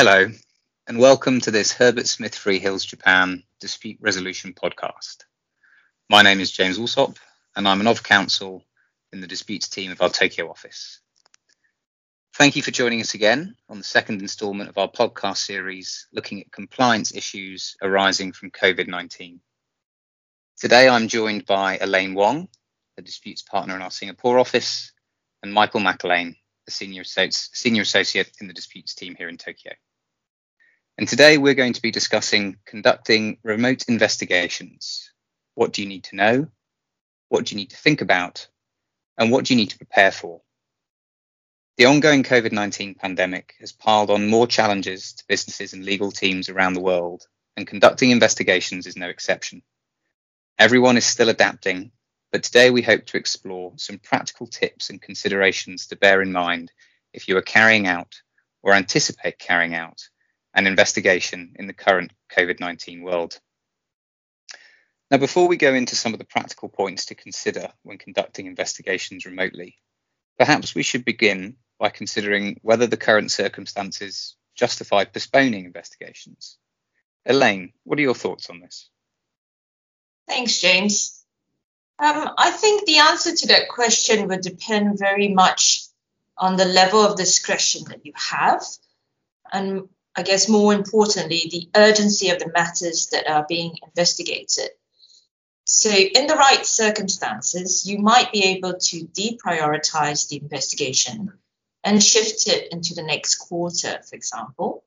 Hello, and welcome to this Herbert Smith Freehills Japan Dispute Resolution podcast. My name is James Allsop, and I'm an of counsel in the disputes team of our Tokyo office. Thank you for joining us again on the second instalment of our podcast series looking at compliance issues arising from COVID 19. Today I'm joined by Elaine Wong, a disputes partner in our Singapore office, and Michael McErlaine, a senior associate in the disputes team here in Tokyo. And today we're going to be discussing conducting remote investigations. What do you need to know? What do you need to think about? And what do you need to prepare for? The ongoing COVID 19 pandemic has piled on more challenges to businesses and legal teams around the world, and conducting investigations is no exception. Everyone is still adapting, but today we hope to explore some practical tips and considerations to bear in mind if you are carrying out or anticipate carrying out an investigation in the current COVID 19 world. Now, before we go into some of the practical points to consider when conducting investigations remotely, perhaps we should begin by considering whether the current circumstances justify postponing investigations. Elaine, what are your thoughts on this? Thanks, James. Um, I think the answer to that question would depend very much on the level of discretion that you have, and I guess more importantly, the urgency of the matters that are being investigated. So, in the right circumstances, you might be able to deprioritize the investigation and shift it into the next quarter, for example.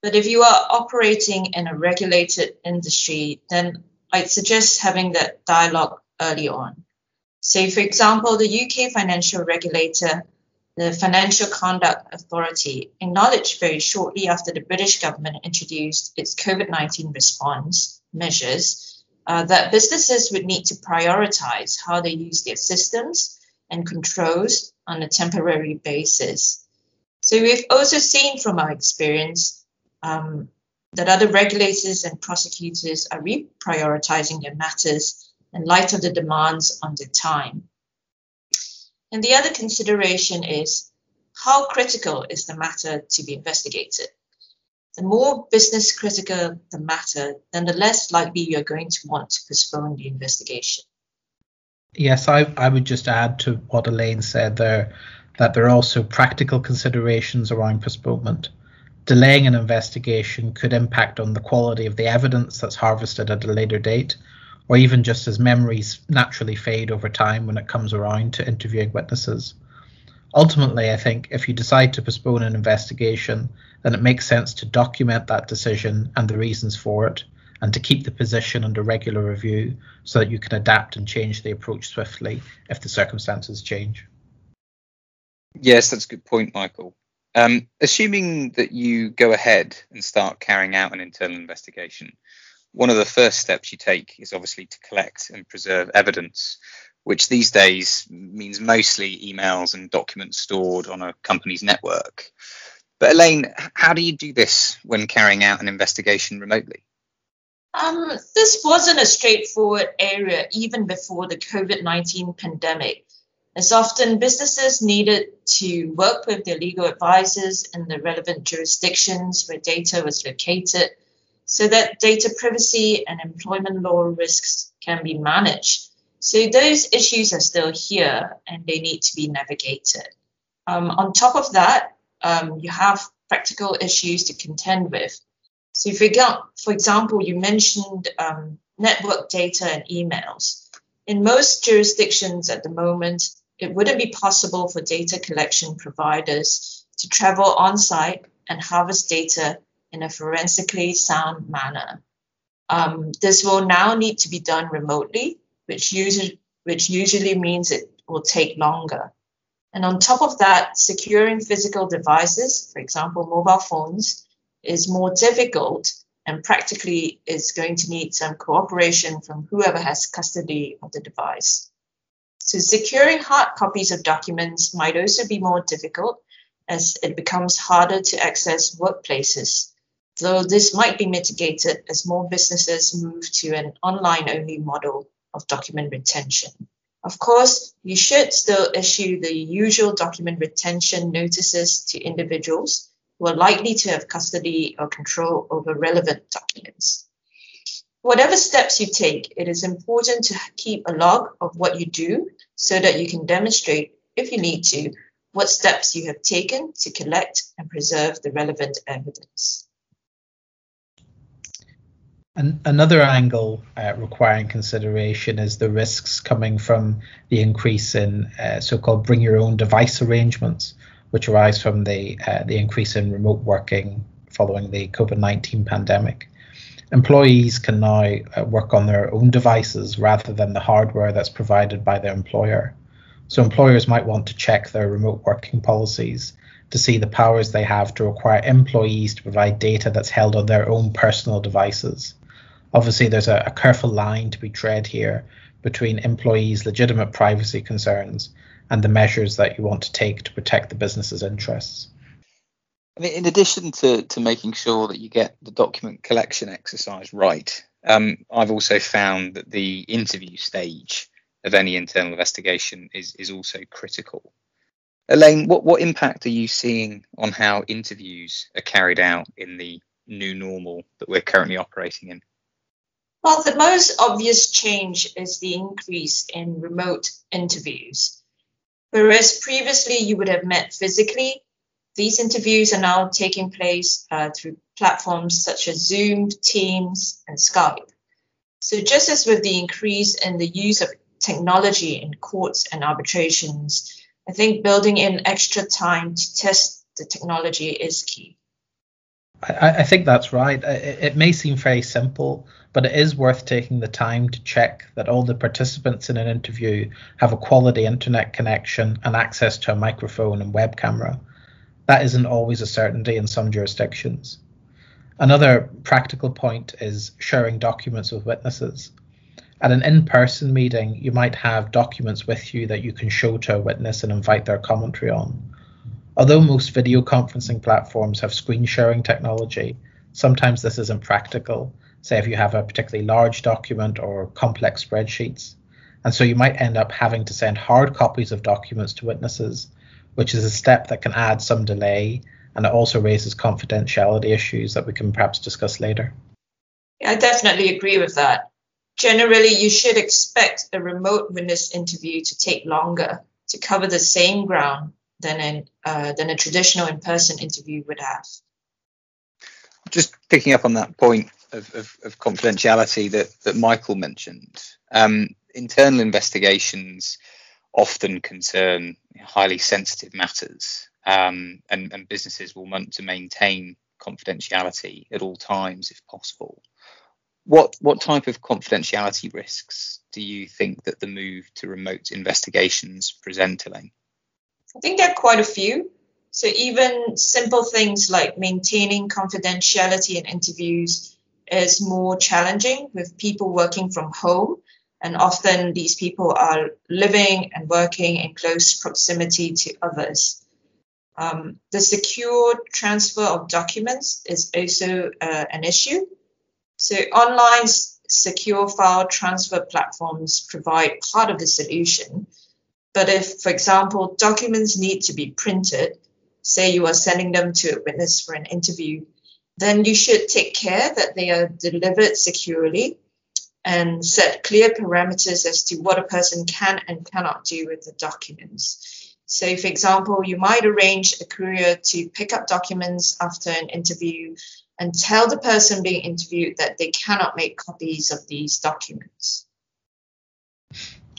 But if you are operating in a regulated industry, then I'd suggest having that dialogue early on. So, for example, the UK financial regulator, the Financial Conduct Authority, acknowledged very shortly after the British government introduced its COVID 19 response measures uh, that businesses would need to prioritize how they use their systems and controls on a temporary basis. So we've also seen from our experience um, that other regulators and prosecutors are reprioritizing their matters in light of the demands on their time. And the other consideration is how critical is the matter to be investigated? The more business critical the matter, then the less likely you're going to want to postpone the investigation. Yes, I, I would just add to what Elaine said there that there are also practical considerations around postponement. Delaying an investigation could impact on the quality of the evidence that's harvested at a later date, or even just as memories naturally fade over time when it comes around to interviewing witnesses. Ultimately, I think if you decide to postpone an investigation, then it makes sense to document that decision and the reasons for it, and to keep the position under regular review so that you can adapt and change the approach swiftly if the circumstances change. Yes, that's a good point, Michael. Um, assuming that you go ahead and start carrying out an internal investigation, one of the first steps you take is obviously to collect and preserve evidence, which these days means mostly emails and documents stored on a company's network. But Elaine, how do you do this when carrying out an investigation remotely? Um, this wasn't a straightforward area even before the COVID 19 pandemic, as often businesses needed to work with their legal advisors in the relevant jurisdictions where data was located so that data privacy and employment law risks can be managed. So those issues are still here and they need to be navigated. Um, on top of that, um, you have practical issues to contend with so got, for example, you mentioned um, network data and emails. In most jurisdictions at the moment, it wouldn't be possible for data collection providers to travel on site and harvest data in a forensically sound manner. Um, this will now need to be done remotely, which usually, which usually means it will take longer. And on top of that, securing physical devices, for example, mobile phones, is more difficult and practically is going to need some cooperation from whoever has custody of the device. So securing hard copies of documents might also be more difficult as it becomes harder to access workplaces, though this might be mitigated as more businesses move to an online only model of document retention. Of course, you should still issue the usual document retention notices to individuals who are likely to have custody or control over relevant documents. Whatever steps you take, it is important to keep a log of what you do so that you can demonstrate, if you need to, what steps you have taken to collect and preserve the relevant evidence. An- another angle uh, requiring consideration is the risks coming from the increase in uh, so-called bring your own device arrangements, which arise from the uh, the increase in remote working following the COVID-19 pandemic. Employees can now uh, work on their own devices rather than the hardware that's provided by their employer. So employers might want to check their remote working policies to see the powers they have to require employees to provide data that's held on their own personal devices Obviously, there's a, a careful line to be tread here between employees' legitimate privacy concerns and the measures that you want to take to protect the business's interests. I mean, in addition to, to making sure that you get the document collection exercise right, um, I've also found that the interview stage of any internal investigation is, is also critical. Elaine, what, what impact are you seeing on how interviews are carried out in the new normal that we're currently operating in? Well, the most obvious change is the increase in remote interviews. Whereas previously you would have met physically, these interviews are now taking place uh, through platforms such as Zoom, Teams, and Skype. So, just as with the increase in the use of technology in courts and arbitrations, I think building in extra time to test the technology is key. I, I think that's right. It, it, may seem very simple, but it is worth taking the time to check that all the participants in an interview have a quality internet connection and access to a microphone and web camera. That isn't always a certainty in some jurisdictions. Another practical point is sharing documents with witnesses. At an in person meeting, you might have documents with you that you can show to a witness and invite their commentary on. Although most video conferencing platforms have screen sharing technology, sometimes this isn't practical, say if you have a particularly large document or complex spreadsheets. And so you might end up having to send hard copies of documents to witnesses, which is a step that can add some delay and it also raises confidentiality issues that we can perhaps discuss later. I definitely agree with that. Generally, you should expect a remote witness interview to take longer to cover the same ground than an uh, than a traditional in-person interview would have. Just picking up on that point of, of, of confidentiality that that Michael mentioned, um, internal investigations often concern highly sensitive matters, um, and, and businesses will want to maintain confidentiality at all times if possible. What what type of confidentiality risks do you think that the move to remote investigations present, Elaine? I think there are quite a few. So even simple things like maintaining confidentiality in interviews is more challenging with people working from home. And often these people are living and working in close proximity to others. Um, the secure transfer of documents is also uh, an issue. So online secure file transfer platforms provide part of the solution, but if, for example, documents need to be printed, say you are sending them to a witness for an interview, then you should take care that they are delivered securely and set clear parameters as to what a person can and cannot do with the documents. So, for example, you might arrange a courier to pick up documents after an interview and tell the person being interviewed that they cannot make copies of these documents.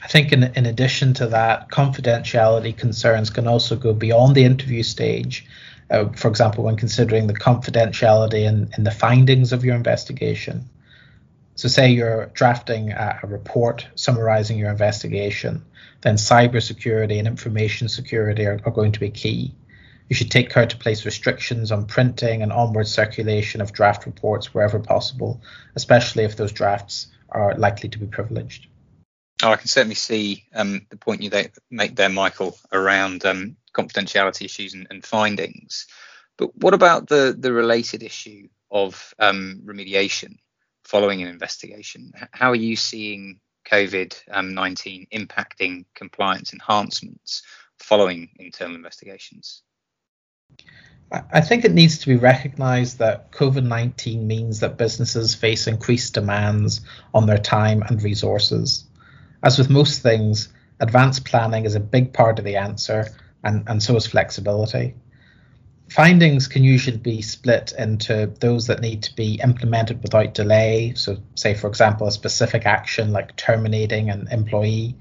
I think in, in addition to that, confidentiality concerns can also go beyond the interview stage. Uh, for example, when considering the confidentiality in, the findings of your investigation. So, say you're drafting a, a report summarizing your investigation, then cybersecurity and information security are, are going to be key. You should take care to place restrictions on printing and onward circulation of draft reports wherever possible, especially if those drafts are likely to be privileged. Oh, I can certainly see um, the point you make there, Michael, around um, confidentiality issues and, and, findings. But what about the the related issue of um, remediation following an investigation? How are you seeing COVID um, 19 impacting compliance enhancements following internal investigations? I think it needs to be recognized that COVID 19 means that businesses face increased demands on their time and resources. As with most things, advanced planning is a big part of the answer, and, and so is flexibility. Findings can usually be split into those that need to be implemented without delay. So, say, for example, a specific action like terminating an employee,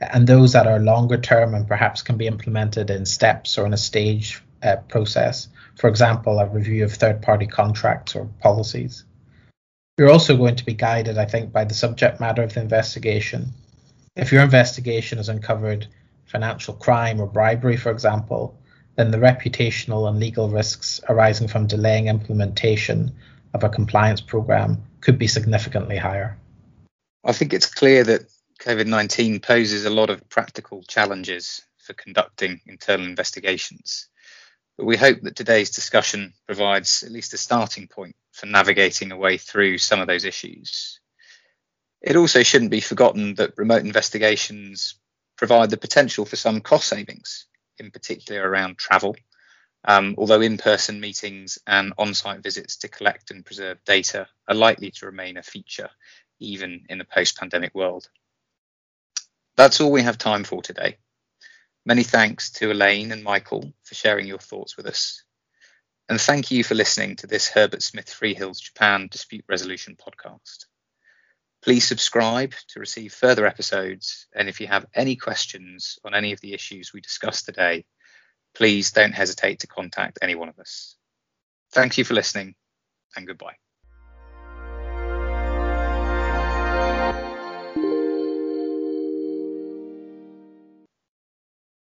and those that are longer term and perhaps can be implemented in steps or in a stage uh, process. For example, a review of third party contracts or policies. You're also going to be guided, I think, by the subject matter of the investigation. If your investigation has uncovered financial crime or bribery, for example, then the reputational and legal risks arising from delaying implementation of a compliance program could be significantly higher. I think it's clear that COVID 19 poses a lot of practical challenges for conducting internal investigations. But we hope that today's discussion provides at least a starting point for navigating a way through some of those issues. It also shouldn't be forgotten that remote investigations provide the potential for some cost savings, in particular around travel, um, although in person meetings and on site visits to collect and preserve data are likely to remain a feature even in the post pandemic world. That's all we have time for today. Many thanks to Elaine and Michael for sharing your thoughts with us. And thank you for listening to this Herbert Smith Freehills Japan Dispute Resolution podcast. Please subscribe to receive further episodes. And if you have any questions on any of the issues we discussed today, please don't hesitate to contact any one of us. Thank you for listening and goodbye.